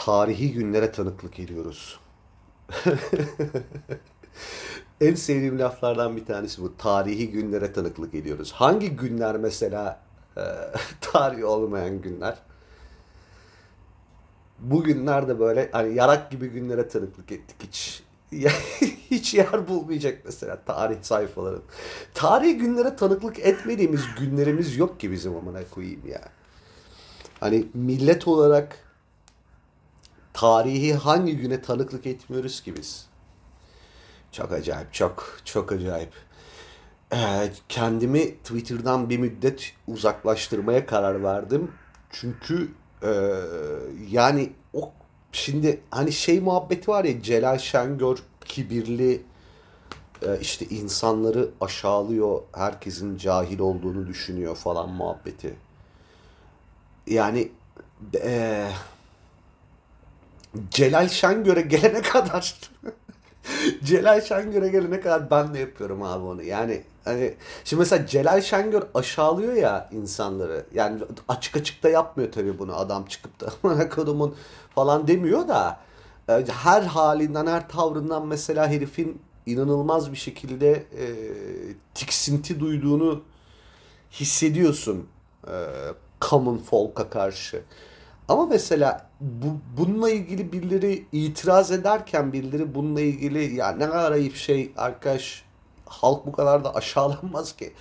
tarihi günlere tanıklık ediyoruz. en sevdiğim laflardan bir tanesi bu. Tarihi günlere tanıklık ediyoruz. Hangi günler mesela e, tarih olmayan günler? Bugünlerde böyle hani yarak gibi günlere tanıklık ettik hiç. hiç yer bulmayacak mesela tarih sayfaların. Tarih günlere tanıklık etmediğimiz günlerimiz yok ki bizim amına koyayım ya. Hani millet olarak tarihi hangi güne tanıklık etmiyoruz ki biz? Çok acayip, çok, çok acayip. Ee, kendimi Twitter'dan bir müddet uzaklaştırmaya karar verdim. Çünkü e, yani o şimdi hani şey muhabbeti var ya Celal Şengör kibirli e, işte insanları aşağılıyor, herkesin cahil olduğunu düşünüyor falan muhabbeti. Yani e, Celal Şengör'e gelene kadar Celal Şengör'e gelene kadar ben de yapıyorum abi onu. Yani hani şimdi mesela Celal Şengör aşağılıyor ya insanları. Yani açık açık da yapmıyor tabii bunu. Adam çıkıp da kodumun falan demiyor da e, her halinden, her tavrından mesela herifin inanılmaz bir şekilde e, tiksinti duyduğunu hissediyorsun e, common folk'a karşı. Ama mesela bu, bununla ilgili birileri itiraz ederken birileri bununla ilgili ya ne kadar ayıp şey arkadaş halk bu kadar da aşağılanmaz ki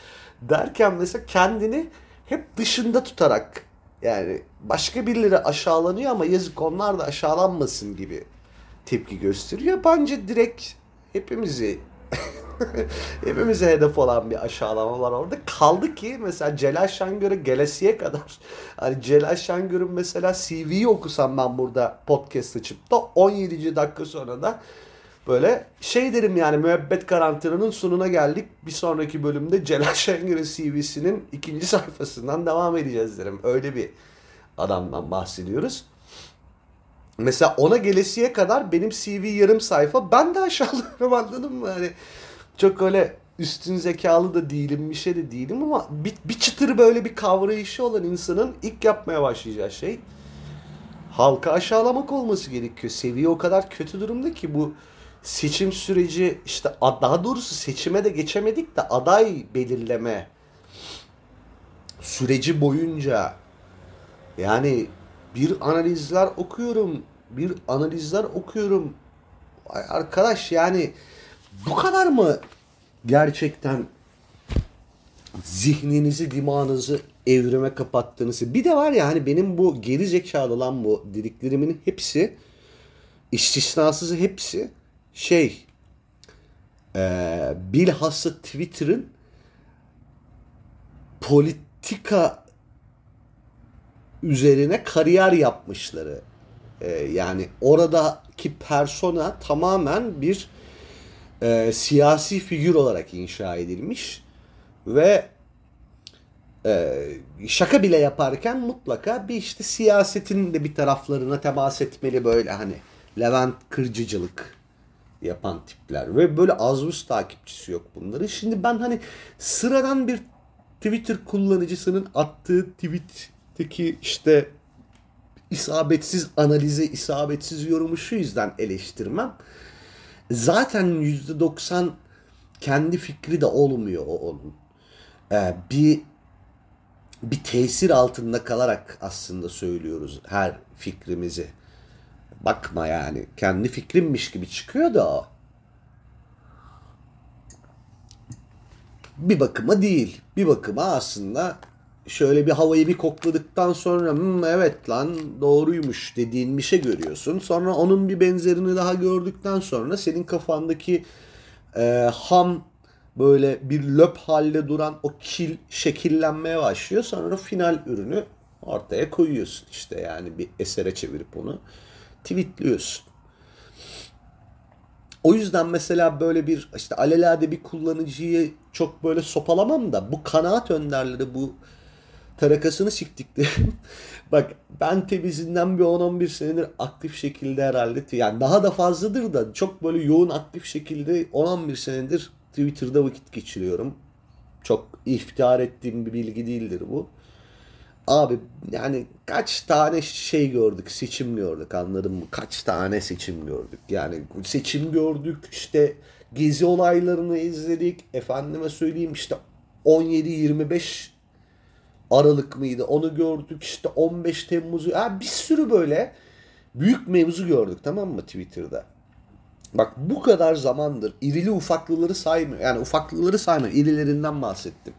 derken mesela kendini hep dışında tutarak yani başka birileri aşağılanıyor ama yazık onlar da aşağılanmasın gibi tepki gösteriyor. Bence direkt hepimizi hepimize hedef olan bir aşağılama var orada. Kaldı ki mesela Celal Şengör'e gelesiye kadar hani Celal Şengör'ün mesela CV'yi okusam ben burada podcast açıp da 17. dakika sonra da böyle şey derim yani müebbet karantinanın sonuna geldik. Bir sonraki bölümde Celal Şengör'ün CV'sinin ikinci sayfasından devam edeceğiz derim. Öyle bir adamdan bahsediyoruz. Mesela ona gelesiye kadar benim CV yarım sayfa. Ben de aşağılıyorum anladın mı? Hani çok öyle üstün zekalı da değilim bir şey de değilim ama bir, bir çıtır böyle bir kavrayışı olan insanın ilk yapmaya başlayacağı şey halka aşağılamak olması gerekiyor. Seviye o kadar kötü durumda ki bu seçim süreci işte daha doğrusu seçime de geçemedik de aday belirleme süreci boyunca yani bir analizler okuyorum bir analizler okuyorum. Vay arkadaş yani bu kadar mı gerçekten zihninizi, dimağınızı evrime kapattığınızı. Bir de var ya hani benim bu geri zekalı olan bu dediklerimin hepsi istisnasız hepsi şey e, bilhassa Twitter'ın politika üzerine kariyer yapmışları. E, yani oradaki persona tamamen bir e, siyasi figür olarak inşa edilmiş ve e, şaka bile yaparken mutlaka bir işte siyasetin de bir taraflarına temas etmeli böyle hani Levent Kırcıcılık yapan tipler ve böyle az buz takipçisi yok bunların. Şimdi ben hani sıradan bir Twitter kullanıcısının attığı tweet'teki işte isabetsiz analize, isabetsiz yorumu şu yüzden eleştirmem. Zaten %90 kendi fikri de olmuyor o onun. Ee, bir bir tesir altında kalarak aslında söylüyoruz her fikrimizi. Bakma yani kendi fikrimmiş gibi çıkıyor da o. Bir bakıma değil. Bir bakıma aslında şöyle bir havayı bir kokladıktan sonra hmm, evet lan doğruymuş dediğin bir şey görüyorsun. Sonra onun bir benzerini daha gördükten sonra senin kafandaki e, ham böyle bir löp halde duran o kil şekillenmeye başlıyor. Sonra final ürünü ortaya koyuyorsun işte yani bir esere çevirip onu tweetliyorsun. O yüzden mesela böyle bir işte alelade bir kullanıcıyı çok böyle sopalamam da bu kanaat önderleri bu tarakasını siktiklerim. Bak ben Tebizinden bir 10-11 senedir aktif şekilde herhalde yani daha da fazladır da çok böyle yoğun aktif şekilde 10-11 senedir Twitter'da vakit geçiriyorum. Çok iftihar ettiğim bir bilgi değildir bu. Abi yani kaç tane şey gördük, seçim gördük anladın mı? Kaç tane seçim gördük. Yani seçim gördük, işte gezi olaylarını izledik. Efendime söyleyeyim işte 17-25 Aralık mıydı onu gördük. işte 15 Temmuz'u. Ya bir sürü böyle büyük mevzu gördük tamam mı Twitter'da. Bak bu kadar zamandır irili ufaklıları saymıyor. Yani ufaklıları saymıyor. İrilerinden bahsettim.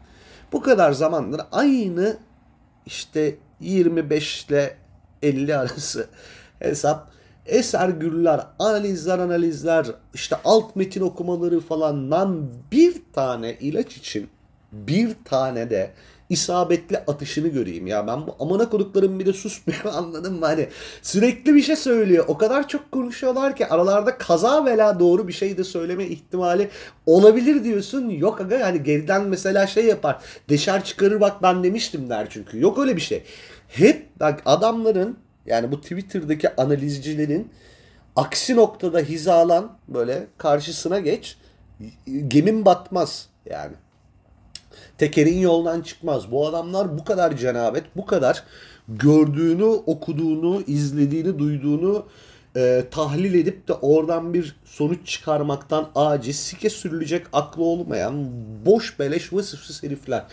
Bu kadar zamandır aynı işte 25 ile 50 arası hesap eser güller, analizler analizler, işte alt metin okumaları falandan bir tane ilaç için bir tane de isabetli atışını göreyim ya. Ben bu amına koduklarım bir susmuyor anladın mı? Hani sürekli bir şey söylüyor. O kadar çok konuşuyorlar ki aralarda kaza vela doğru bir şey de söyleme ihtimali olabilir diyorsun. Yok aga yani geriden mesela şey yapar. Deşer çıkarır bak ben demiştim der çünkü. Yok öyle bir şey. Hep bak adamların yani bu Twitter'daki analizcilerin aksi noktada hizalan böyle karşısına geç. Gemin batmaz yani. Tekerin yoldan çıkmaz. Bu adamlar bu kadar cenabet, bu kadar gördüğünü, okuduğunu, izlediğini, duyduğunu e, tahlil edip de oradan bir sonuç çıkarmaktan aciz, sike sürülecek aklı olmayan boş beleş vasıfsız herifler.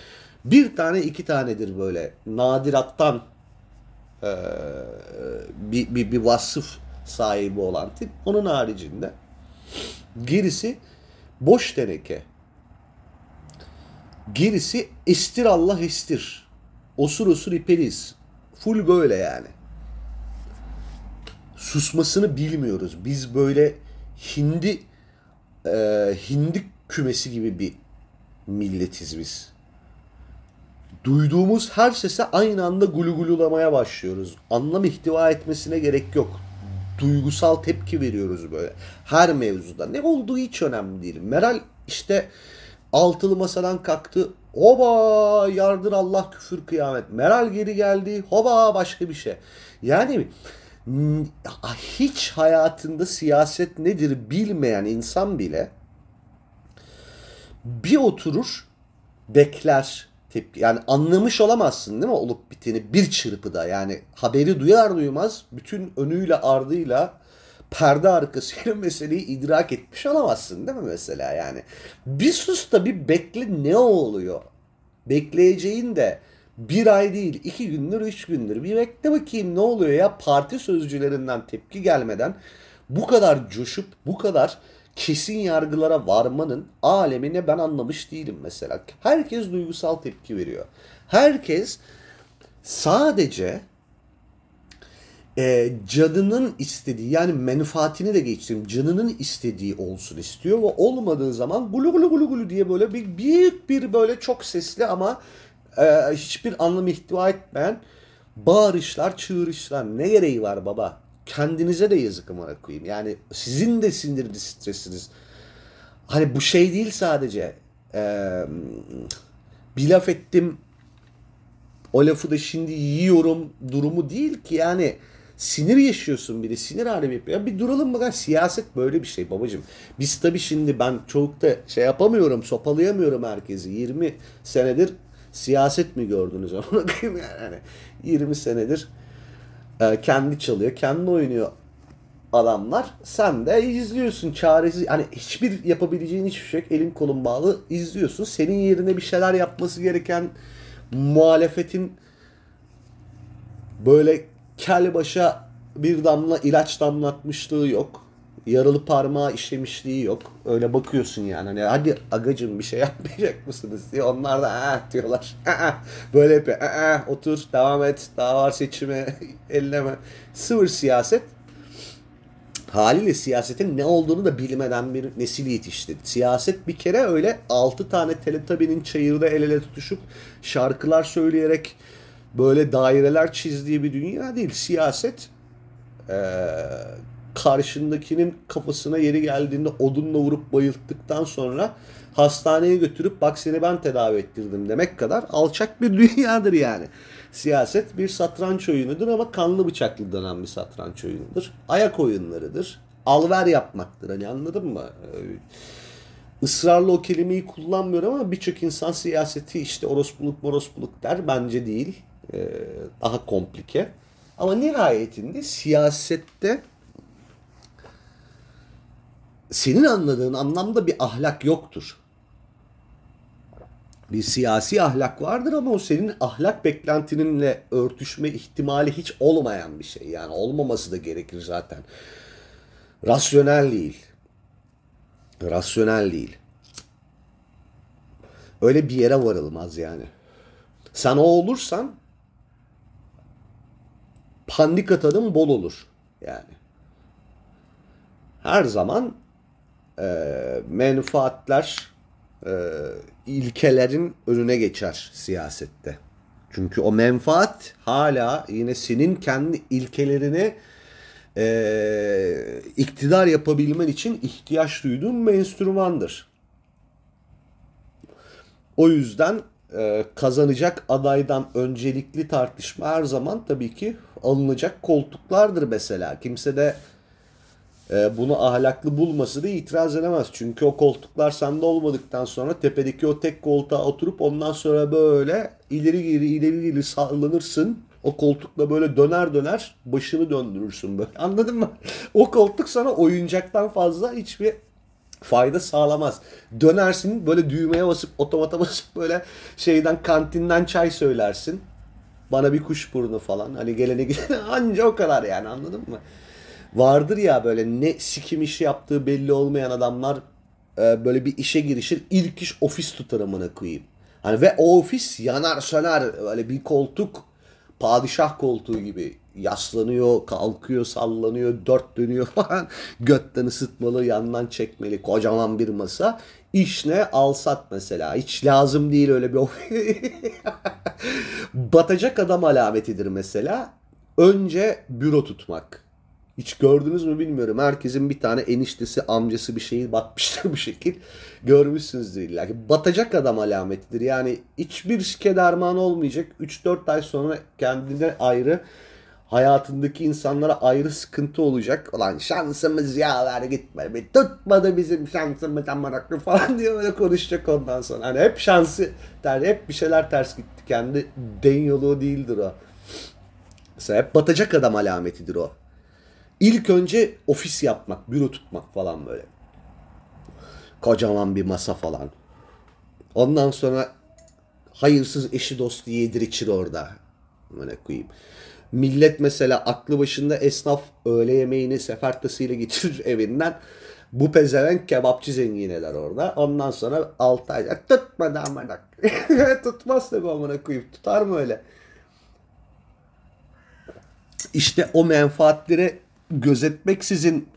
Bir tane iki tanedir böyle nadirattan e, bir, bir, bir vasıf sahibi olan tip. Onun haricinde gerisi boş teneke. Gerisi estir Allah estir. Osur osur iperiz. Full böyle yani. Susmasını bilmiyoruz. Biz böyle hindi e, hindi kümesi gibi bir milletiz biz. Duyduğumuz her sese aynı anda gulu başlıyoruz. Anlam ihtiva etmesine gerek yok. Duygusal tepki veriyoruz böyle. Her mevzuda. Ne olduğu hiç önemli değil. Meral işte Altılı masadan kalktı. Hoba yardır Allah küfür kıyamet. Meral geri geldi. Hoba başka bir şey. Yani hiç hayatında siyaset nedir bilmeyen insan bile bir oturur bekler tepki. Yani anlamış olamazsın değil mi olup biteni bir çırpıda. Yani haberi duyar duymaz bütün önüyle ardıyla perde arkasıyla meseleyi idrak etmiş olamazsın değil mi mesela yani. Bir sus da bir bekle ne oluyor? Bekleyeceğin de bir ay değil, iki gündür, üç gündür. Bir bekle bakayım ne oluyor ya parti sözcülerinden tepki gelmeden bu kadar coşup bu kadar kesin yargılara varmanın alemine ben anlamış değilim mesela. Herkes duygusal tepki veriyor. Herkes sadece e, canının istediği yani menfaatini de geçtim canının istediği olsun istiyor ve olmadığı zaman gulu gulu gulu gulu diye böyle bir büyük bir böyle çok sesli ama e, hiçbir anlam ihtiva etmeyen bağırışlar, çığırışlar ne gereği var baba? Kendinize de yazık amına koyayım. Yani sizin de sindirdi stresiniz. Hani bu şey değil sadece. E, bir laf ettim o lafı da şimdi yiyorum durumu değil ki yani sinir yaşıyorsun biri sinir hali yapıyor. Bir duralım bakalım siyaset böyle bir şey babacım. Biz tabii şimdi ben çok da şey yapamıyorum sopalayamıyorum herkesi. 20 senedir siyaset mi gördünüz onu yani 20 senedir e, kendi çalıyor kendi oynuyor adamlar. Sen de izliyorsun çaresiz. Hani hiçbir yapabileceğin hiçbir şey yok. Elin kolun bağlı izliyorsun. Senin yerine bir şeyler yapması gereken muhalefetin böyle kel başa bir damla ilaç damlatmışlığı yok. Yaralı parmağı işlemişliği yok. Öyle bakıyorsun yani. Hani hadi agacım bir şey yapmayacak mısınız diye. Onlar da ah diyorlar. Ah, böyle yapıyor. Ah, otur devam et. Daha var seçime elleme. Sıvır siyaset. Haliyle siyasetin ne olduğunu da bilmeden bir nesil yetişti. Siyaset bir kere öyle 6 tane Teletubby'nin çayırda el ele tutuşup şarkılar söyleyerek böyle daireler çizdiği bir dünya değil. Siyaset e, karşındakinin kafasına yeri geldiğinde odunla vurup bayılttıktan sonra hastaneye götürüp bak seni ben tedavi ettirdim demek kadar alçak bir dünyadır yani. Siyaset bir satranç oyunudur ama kanlı bıçaklı dönen bir satranç oyunudur. Ayak oyunlarıdır. Alver yapmaktır hani anladın mı? ısrarla o kelimeyi kullanmıyorum ama birçok insan siyaseti işte orospuluk morospuluk der. Bence değil. E, daha komplike. Ama nihayetinde siyasette senin anladığın anlamda bir ahlak yoktur. Bir siyasi ahlak vardır ama o senin ahlak beklentininle örtüşme ihtimali hiç olmayan bir şey. Yani olmaması da gerekir zaten. Rasyonel değil. Rasyonel değil. Öyle bir yere varılmaz yani. Sen o olursan pandik atanın bol olur yani. Her zaman e, menfaatler e, ilkelerin önüne geçer siyasette. Çünkü o menfaat hala yine senin kendi ilkelerini e, iktidar yapabilmen için ihtiyaç duyduğun bir enstrümandır. O yüzden e, kazanacak adaydan öncelikli tartışma her zaman tabii ki alınacak koltuklardır mesela. Kimse de e, bunu ahlaklı bulması da itiraz edemez. Çünkü o koltuklar sende olmadıktan sonra tepedeki o tek koltuğa oturup ondan sonra böyle ileri geri ileri geri sallanırsın. O koltukla böyle döner döner başını döndürürsün böyle. Anladın mı? O koltuk sana oyuncaktan fazla hiçbir fayda sağlamaz. Dönersin böyle düğmeye basıp otomata basıp böyle şeyden kantinden çay söylersin. Bana bir kuş burnu falan. Hani gelene gidene anca o kadar yani anladın mı? Vardır ya böyle ne sikim işi yaptığı belli olmayan adamlar e, böyle bir işe girişir. ilk iş ofis tutar amına koyayım. Hani ve o ofis yanar söner. Böyle bir koltuk padişah koltuğu gibi yaslanıyor, kalkıyor, sallanıyor, dört dönüyor falan. Götten ısıtmalı, yandan çekmeli, kocaman bir masa. İş ne? Alsat mesela. Hiç lazım değil öyle bir Batacak adam alametidir mesela. Önce büro tutmak. Hiç gördünüz mü bilmiyorum. Herkesin bir tane eniştesi, amcası bir şeyi batmıştır bu şekil. Görmüşsünüzdür illa ki. Batacak adam alametidir. Yani hiçbir şike derman olmayacak. 3-4 ay sonra kendine ayrı hayatındaki insanlara ayrı sıkıntı olacak. Ulan şansımız ya ver gitme. Bir tutmadı bizim şansımız amaraklı falan diye böyle konuşacak ondan sonra. Hani hep şansı, der, hep bir şeyler ters gitti. Kendi den yolu değildir o. Mesela hep batacak adam alametidir o. İlk önce ofis yapmak, büro tutmak falan böyle. Kocaman bir masa falan. Ondan sonra hayırsız eşi dostu yedir içir orada. Böyle koyayım. Millet mesela aklı başında esnaf öğle yemeğini sefertasıyla getirir evinden. Bu pezevenk kebapçı zengin eder orada. Ondan sonra 6 ay tutmadı amına. Tutmaz tabii amına koyayım. Tutar mı öyle? İşte o menfaatleri gözetmeksizin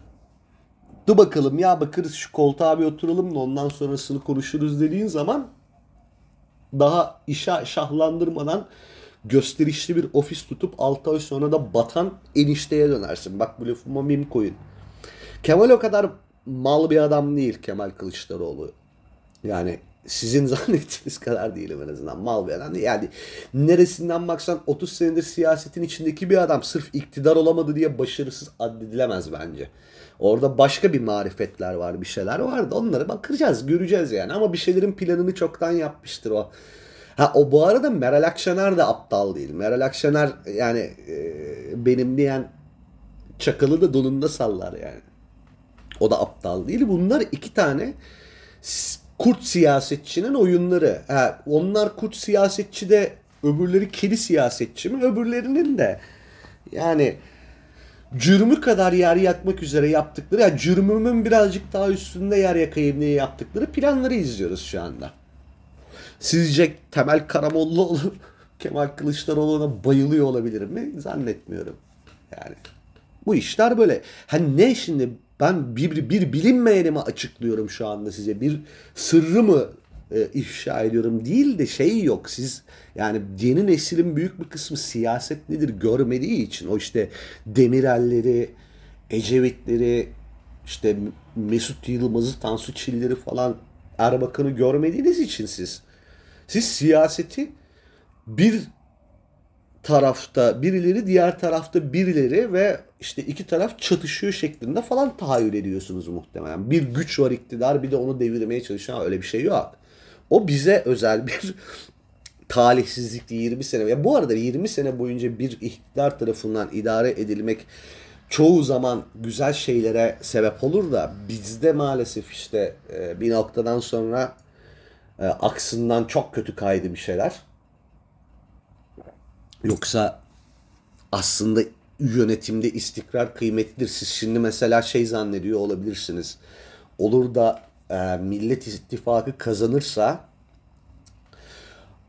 dur bakalım ya bakarız şu koltuğa bir oturalım da ondan sonrasını konuşuruz dediğin zaman daha işe şahlandırmadan gösterişli bir ofis tutup 6 ay sonra da batan enişteye dönersin. Bak bu lafıma mim koyun. Kemal o kadar mal bir adam değil Kemal Kılıçdaroğlu. Yani sizin zannettiğiniz kadar değilim en azından. Mal bir adam değil. Yani neresinden baksan 30 senedir siyasetin içindeki bir adam sırf iktidar olamadı diye başarısız addedilemez bence. Orada başka bir marifetler var, bir şeyler var da onları bakacağız, göreceğiz yani. Ama bir şeylerin planını çoktan yapmıştır o. Ha o bu arada Meral Akşener de aptal değil. Meral Akşener yani e, benimleyen çakalı da donunda sallar yani. O da aptal değil. Bunlar iki tane kurt siyasetçinin oyunları. Ha, onlar kurt siyasetçi de öbürleri kedi siyasetçi mi? Öbürlerinin de yani cürmü kadar yer yakmak üzere yaptıkları, yani cürmümün birazcık daha üstünde yer yakayım diye yaptıkları planları izliyoruz şu anda. Sizce Temel Karamollaoğlu Kemal Kılıçdaroğlu'na bayılıyor olabilir mi? Zannetmiyorum. Yani bu işler böyle. Hani ne şimdi ben bir, bir bilinmeyeni mi açıklıyorum şu anda size? Bir sırrı mı e, ifşa ediyorum değil de şey yok. Siz yani yeni neslin büyük bir kısmı siyaset nedir görmediği için o işte Demirel'leri, Ecevitleri, işte Mesut Yılmaz'ı, Tansu Çiller'i falan Erbakan'ı görmediğiniz için siz siz siyaseti bir tarafta birileri diğer tarafta birileri ve işte iki taraf çatışıyor şeklinde falan tahayyül ediyorsunuz muhtemelen. Bir güç var iktidar bir de onu devirmeye çalışan öyle bir şey yok. O bize özel bir talihsizlikti 20 sene. Ya bu arada 20 sene boyunca bir iktidar tarafından idare edilmek çoğu zaman güzel şeylere sebep olur da bizde maalesef işte e, bir noktadan sonra e, aksından çok kötü kaydı bir şeyler. Yoksa aslında yönetimde istikrar kıymetlidir. Siz şimdi mesela şey zannediyor olabilirsiniz. Olur da e, Millet İttifakı kazanırsa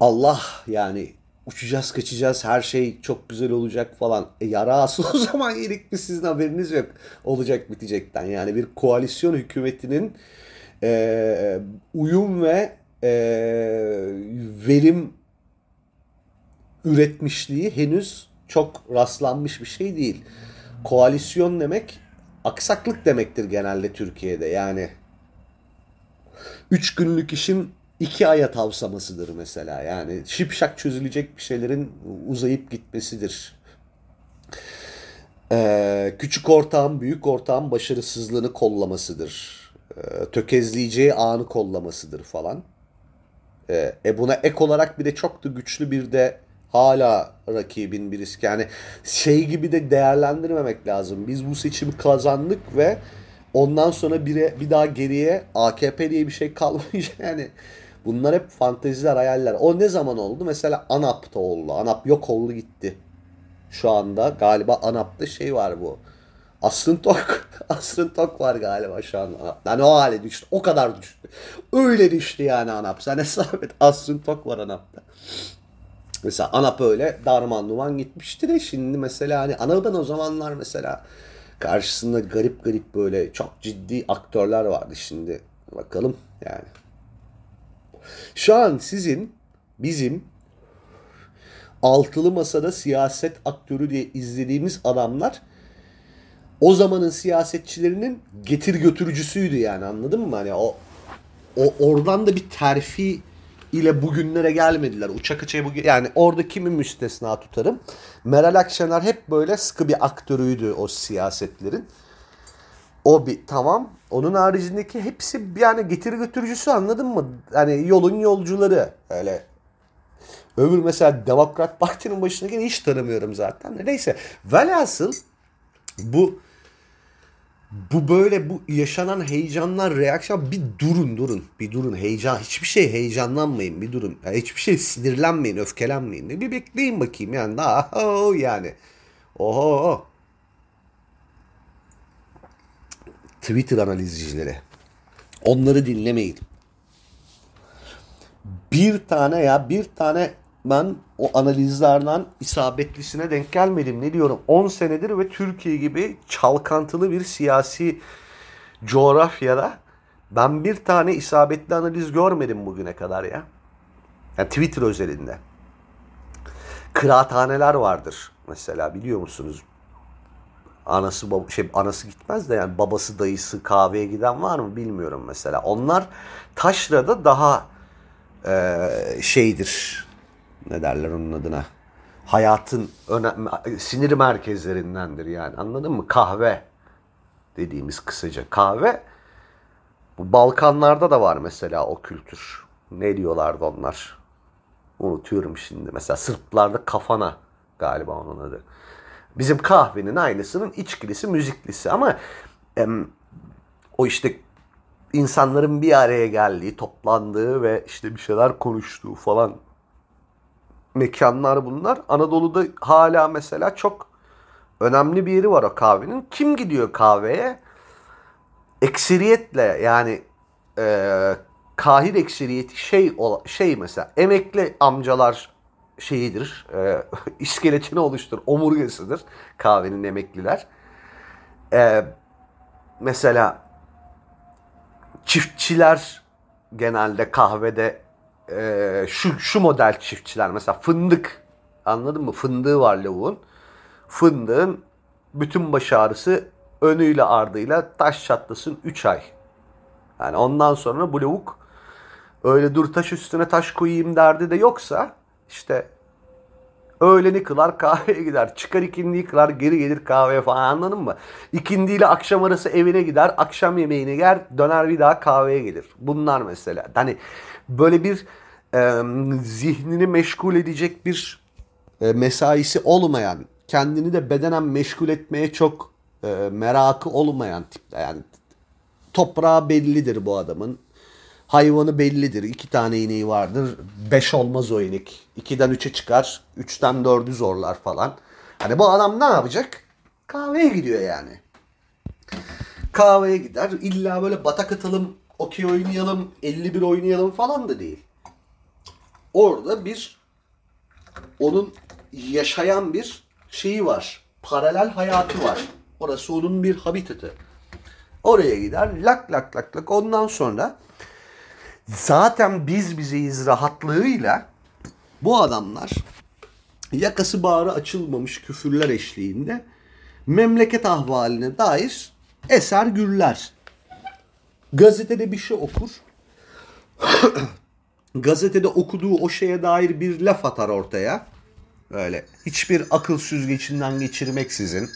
Allah yani uçacağız kaçacağız her şey çok güzel olacak falan. E yarası o zaman yedik mi sizin haberiniz yok olacak bitecekten. Yani bir koalisyon hükümetinin e, uyum ve e, verim üretmişliği henüz çok rastlanmış bir şey değil. Koalisyon demek aksaklık demektir genelde Türkiye'de. Yani üç günlük işin iki aya tavsamasıdır mesela. Yani şipşak çözülecek bir şeylerin uzayıp gitmesidir. Ee, küçük ortağın büyük ortağın başarısızlığını kollamasıdır. Ee, tökezleyeceği anı kollamasıdır falan. Ee, e buna ek olarak bir de çok da güçlü bir de hala rakibin bir risk. Yani şey gibi de değerlendirmemek lazım. Biz bu seçimi kazandık ve ondan sonra bir, bir daha geriye AKP diye bir şey kalmayacak. Yani bunlar hep fanteziler, hayaller. O ne zaman oldu? Mesela ANAP'ta oldu. ANAP yok oldu gitti. Şu anda galiba ANAP'ta şey var bu. Asrın Tok. Asrın Tok var galiba şu an. Yani o hale düştü. O kadar düştü. Öyle düştü yani ANAP. Sen hesap et. Asrın Tok var ANAP'ta. Mesela ANAP öyle darman duman gitmişti de şimdi mesela hani ANAP'ın o zamanlar mesela karşısında garip garip böyle çok ciddi aktörler vardı şimdi. Bakalım yani. Şu an sizin bizim altılı masada siyaset aktörü diye izlediğimiz adamlar o zamanın siyasetçilerinin getir götürücüsüydü yani anladın mı? Hani o, o oradan da bir terfi ile bugünlere gelmediler. Uçak açıya bugün yani orada kimi müstesna tutarım? Meral Akşener hep böyle sıkı bir aktörüydü o siyasetlerin. O bir tamam. Onun haricindeki hepsi yani getiri götürücüsü anladın mı? Hani yolun yolcuları öyle. Öbür mesela Demokrat Parti'nin başındaki hiç tanımıyorum zaten. Neyse. Velhasıl bu bu böyle bu yaşanan heyecanlar, reaksiyon bir durun durun. Bir durun heyecan. Hiçbir şey heyecanlanmayın bir durun. Yani hiçbir şey sinirlenmeyin, öfkelenmeyin. Bir bekleyin bakayım yani daha oh, yani. Oho. Twitter analizcileri. Onları dinlemeyin. Bir tane ya bir tane ben o analizlerden isabetlisine denk gelmedim. Ne diyorum? 10 senedir ve Türkiye gibi çalkantılı bir siyasi coğrafyada ben bir tane isabetli analiz görmedim bugüne kadar ya. Yani Twitter özelinde. Kıraathaneler vardır mesela biliyor musunuz? Anası bab şey anası gitmez de yani babası dayısı kahveye giden var mı bilmiyorum mesela. Onlar taşrada daha e, şeydir ne derler onun adına hayatın önemli sinir merkezlerindendir yani anladın mı? Kahve dediğimiz kısaca kahve bu Balkanlarda da var mesela o kültür. Ne diyorlardı onlar? Unutuyorum şimdi. Mesela Sırplarda kafana galiba onun adı. Bizim kahvenin aynısının içkilisi, müziklisi ama em, o işte insanların bir araya geldiği, toplandığı ve işte bir şeyler konuştuğu falan mekanlar bunlar. Anadolu'da hala mesela çok önemli bir yeri var o kahvenin. Kim gidiyor kahveye? Ekseriyetle yani e, kahir ekseriyeti şey şey mesela emekli amcalar şeyidir. E, iskeletini oluştur, omurgasıdır kahvenin emekliler. E, mesela çiftçiler genelde kahvede e, şu, şu model çiftçiler mesela fındık anladın mı? Fındığı var lavuğun. Fındığın bütün baş ağrısı önüyle ardıyla taş çatlasın 3 ay. Yani ondan sonra bu lavuk öyle dur taş üstüne taş koyayım derdi de yoksa işte öğleni kılar kahveye gider. Çıkar ikindiyi kılar geri gelir kahveye falan anladın mı? İkindiyle akşam arası evine gider. Akşam yemeğini yer döner bir daha kahveye gelir. Bunlar mesela. Hani böyle bir e, zihnini meşgul edecek bir e, mesaisi olmayan, kendini de bedenen meşgul etmeye çok e, merakı olmayan tipte. Yani toprağı bellidir bu adamın. Hayvanı bellidir. İki tane ineği vardır. Beş olmaz o inek. İkiden üçe çıkar. Üçten dördü zorlar falan. Hani bu adam ne yapacak? Kahveye gidiyor yani. Kahveye gider. İlla böyle batak atalım, okey oynayalım, 51 oynayalım falan da değil. Orada bir onun yaşayan bir şeyi var. Paralel hayatı var. Orası onun bir habitatı. Oraya gider lak lak lak lak. Ondan sonra zaten biz bizeyiz rahatlığıyla bu adamlar yakası bağrı açılmamış küfürler eşliğinde memleket ahvaline dair eser gürler. Gazetede bir şey okur. Gazetede okuduğu o şeye dair bir laf atar ortaya. Öyle hiçbir akıl süzgecinden geçirmeksizin.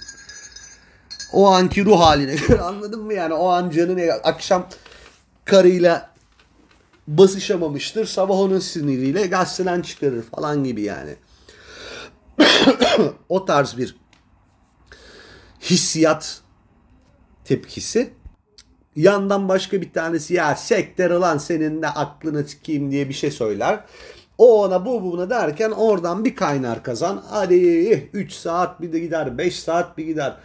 O anki ruh haline göre anladın mı yani? O an canını akşam karıyla basışamamıştır. Sabah onun siniriyle gazeteden çıkarır falan gibi yani. o tarz bir hissiyat tepkisi. Yandan başka bir tanesi ya sektör lan senin de aklını sikeyim diye bir şey söyler. O ona bu buna derken oradan bir kaynar kazan. Hadi 3 saat bir de gider 5 saat bir gider.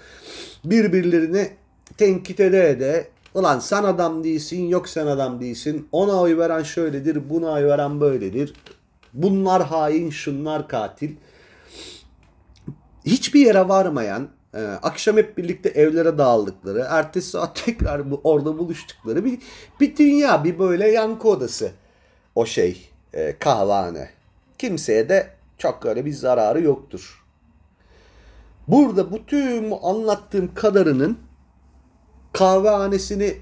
Birbirlerini tenkit ede ede. Ulan sen adam değilsin yok sen adam değilsin. Ona oy veren şöyledir buna oy veren böyledir. Bunlar hain şunlar katil. Hiçbir yere varmayan ee, akşam hep birlikte evlere dağıldıkları, ertesi saat tekrar bu, orada buluştukları bir, bir dünya, bir böyle yankı odası. O şey, e, kahvehane. Kimseye de çok öyle bir zararı yoktur. Burada bu tüm anlattığım kadarının kahvehanesini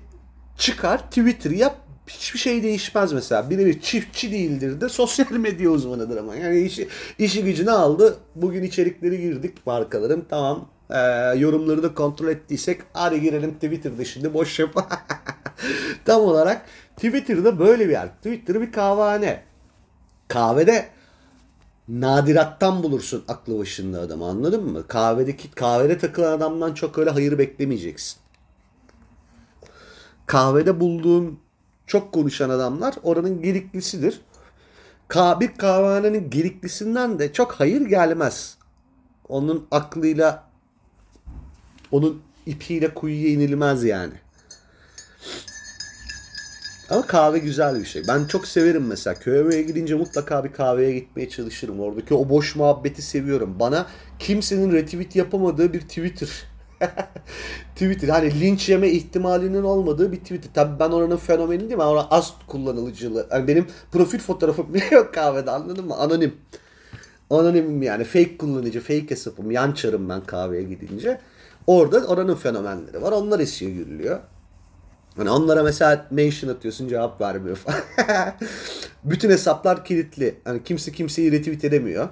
çıkar, Twitter yap, hiçbir şey değişmez mesela. Biri bir çiftçi değildir de sosyal medya uzmanıdır ama. Yani işi, işi gücünü aldı. Bugün içerikleri girdik markaların. Tamam e, yorumları da kontrol ettiysek hadi girelim Twitter'da şimdi boş yap. Tam olarak Twitter'da böyle bir yer. Twitter bir kahvehane. Kahvede nadirattan bulursun aklı başında adamı anladın mı? Kahvedeki kahvede takılan adamdan çok öyle hayır beklemeyeceksin. Kahvede bulduğun çok konuşan adamlar oranın geriklisidir. Bir kahvehanenin geriklisinden de çok hayır gelmez. Onun aklıyla onun ipiyle kuyuya inilmez yani. Ama kahve güzel bir şey. Ben çok severim mesela. Köye gidince mutlaka bir kahveye gitmeye çalışırım. Oradaki o boş muhabbeti seviyorum. Bana kimsenin retweet yapamadığı bir Twitter. Twitter hani linç yeme ihtimalinin olmadığı bir Twitter. Tabi ben oranın fenomeni değil mi? Orada az kullanıcılığı. Yani benim profil fotoğrafım bile yok kahvede anladın mı? Anonim. Anonimim yani. Fake kullanıcı, fake hesabım. Yan çarım ben kahveye gidince. Orada oranın fenomenleri var. Onlar esiyor gürülüyor. Hani onlara mesela mention atıyorsun cevap vermiyor falan. Bütün hesaplar kilitli. Hani kimse kimseyi retweet edemiyor.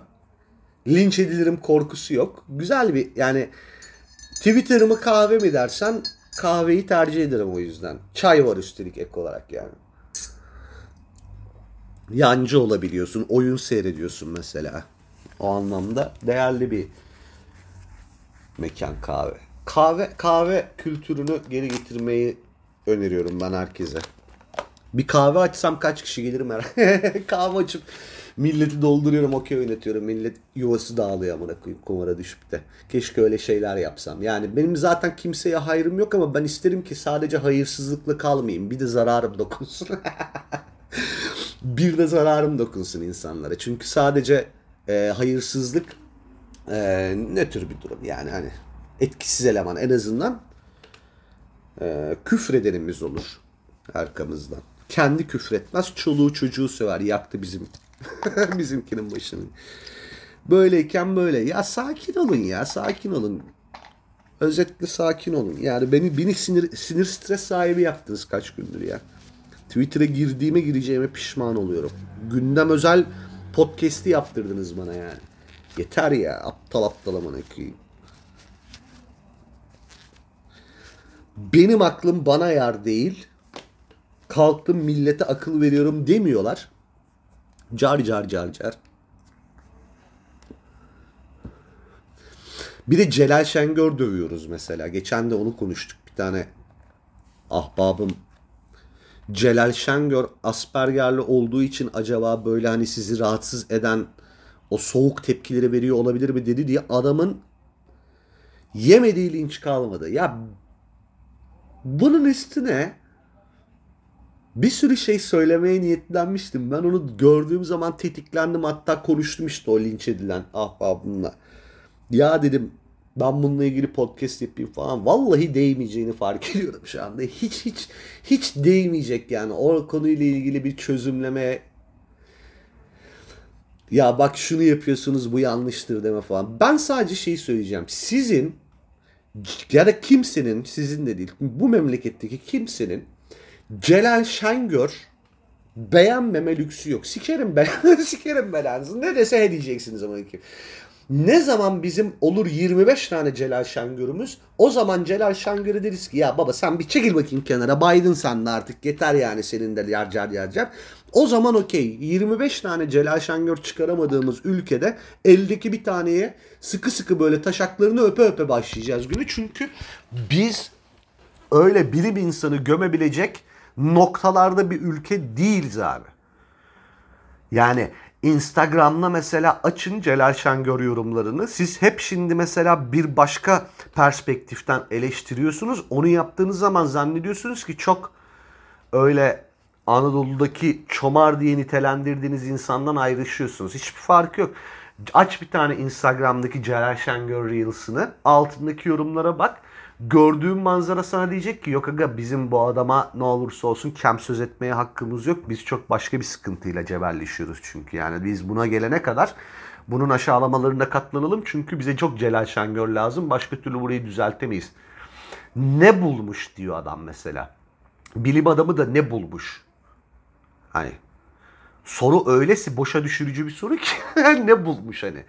Linç edilirim korkusu yok. Güzel bir yani Twitter mı kahve mi dersen kahveyi tercih ederim o yüzden. Çay var üstelik ek olarak yani. Yancı olabiliyorsun. Oyun seyrediyorsun mesela. O anlamda değerli bir mekan kahve. Kahve kahve kültürünü geri getirmeyi öneriyorum ben herkese. Bir kahve açsam kaç kişi gelir merak. kahve açıp milleti dolduruyorum, okey oynatıyorum. Millet yuvası dağılıyor amına koyayım kumara düşüp de. Keşke öyle şeyler yapsam. Yani benim zaten kimseye hayrım yok ama ben isterim ki sadece hayırsızlıkla kalmayayım. Bir de zararım dokunsun. bir de zararım dokunsun insanlara. Çünkü sadece e, hayırsızlık e, ne tür bir durum yani hani etkisiz eleman en azından e, küfredenimiz olur arkamızdan. Kendi küfretmez, çoluğu çocuğu söver. Yaktı bizim bizimkinin başını. Böyleyken böyle. Ya sakin olun ya, sakin olun. Özetle sakin olun. Yani beni beni sinir sinir stres sahibi yaptınız kaç gündür ya. Twitter'a girdiğime gireceğime pişman oluyorum. Gündem özel podcast'i yaptırdınız bana yani. Yeter ya aptal aptal amına koyayım. benim aklım bana yar değil. Kalktım millete akıl veriyorum demiyorlar. Car car car car. Bir de Celal Şengör dövüyoruz mesela. Geçen de onu konuştuk. Bir tane ahbabım Celal Şengör Asperger'li olduğu için acaba böyle hani sizi rahatsız eden o soğuk tepkileri veriyor olabilir mi dedi diye adamın yemediği linç kalmadı. Ya bunun üstüne bir sürü şey söylemeye niyetlenmiştim. Ben onu gördüğüm zaman tetiklendim. Hatta konuştum işte o linç edilen ahbabımla. Ya dedim ben bununla ilgili podcast yapayım falan. Vallahi değmeyeceğini fark ediyorum şu anda. Hiç hiç hiç değmeyecek yani. O konuyla ilgili bir çözümleme ya bak şunu yapıyorsunuz bu yanlıştır deme falan. Ben sadece şeyi söyleyeceğim. Sizin ya da kimsenin sizin de değil bu memleketteki kimsenin Celal Şengör beğenmeme lüksü yok. Sikerim ben, sikerim belanızı. Ne dese he diyeceksiniz ama ki. Ne zaman bizim olur 25 tane Celal Şengör'ümüz o zaman Celal Şengör'e deriz ki ya baba sen bir çekil bakayım kenara baydın sen de artık yeter yani senin de yarcar yarcar. O zaman okey 25 tane Celal Şengör çıkaramadığımız ülkede eldeki bir taneye sıkı sıkı böyle taşaklarını öpe öpe başlayacağız günü. Çünkü biz öyle bilim insanı gömebilecek noktalarda bir ülke değiliz abi. Yani Instagram'da mesela açın Celal Şengör yorumlarını. Siz hep şimdi mesela bir başka perspektiften eleştiriyorsunuz. Onu yaptığınız zaman zannediyorsunuz ki çok öyle Anadolu'daki çomar diye nitelendirdiğiniz insandan ayrışıyorsunuz. Hiçbir fark yok. Aç bir tane Instagram'daki Celal Şengör Reels'ını. Altındaki yorumlara bak gördüğün manzara sana diyecek ki yok aga bizim bu adama ne olursa olsun kem söz etmeye hakkımız yok. Biz çok başka bir sıkıntıyla cebelleşiyoruz çünkü. Yani biz buna gelene kadar bunun aşağılamalarına katlanalım. Çünkü bize çok Celal Şengör lazım. Başka türlü burayı düzeltemeyiz. Ne bulmuş diyor adam mesela. Bilim adamı da ne bulmuş? Hani soru öylesi boşa düşürücü bir soru ki ne bulmuş hani.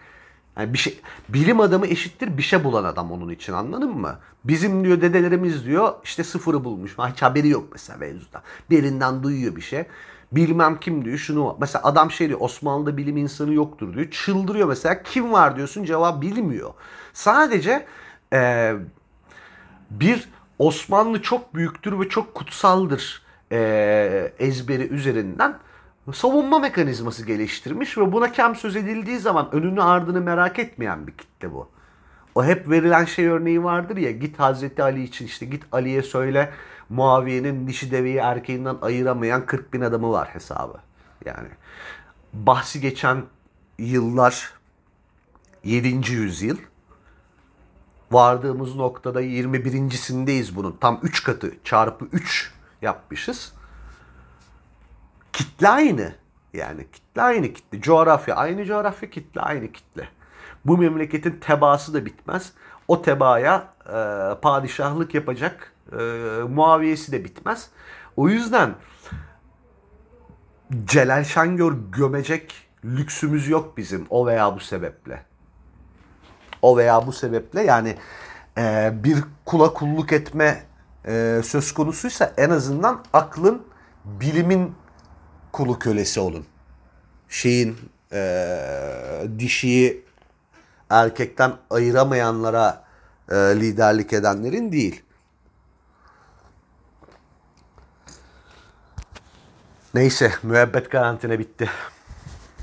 Yani bir şey bilim adamı eşittir bir şey bulan adam onun için anladın mı? Bizim diyor dedelerimiz diyor işte sıfırı bulmuş. Hiç haberi yok mesela mevzuda. Birinden duyuyor bir şey. Bilmem kim diyor şunu mesela adam şey diyor Osmanlı'da bilim insanı yoktur diyor. Çıldırıyor mesela kim var diyorsun cevap bilmiyor. Sadece e, bir Osmanlı çok büyüktür ve çok kutsaldır e, ezberi üzerinden savunma mekanizması geliştirmiş ve buna kem söz edildiği zaman önünü ardını merak etmeyen bir kitle bu. O hep verilen şey örneği vardır ya git Hazreti Ali için işte git Ali'ye söyle Muaviye'nin dişi deveyi erkeğinden ayıramayan 40 bin adamı var hesabı. Yani bahsi geçen yıllar 7. yüzyıl vardığımız noktada 21.sindeyiz bunun. Tam 3 katı çarpı 3 yapmışız kitle aynı. Yani kitle aynı kitle. Coğrafya aynı coğrafya, kitle aynı kitle. Bu memleketin tebaası da bitmez. O tebaaya e, padişahlık yapacak e, muaviyesi de bitmez. O yüzden Celal Şengör gömecek lüksümüz yok bizim o veya bu sebeple. O veya bu sebeple yani e, bir kula kulluk etme e, söz konusuysa en azından aklın bilimin kulu kölesi olun. Şeyin e, dişiyi erkekten ayıramayanlara e, liderlik edenlerin değil. Neyse müebbet karantina bitti.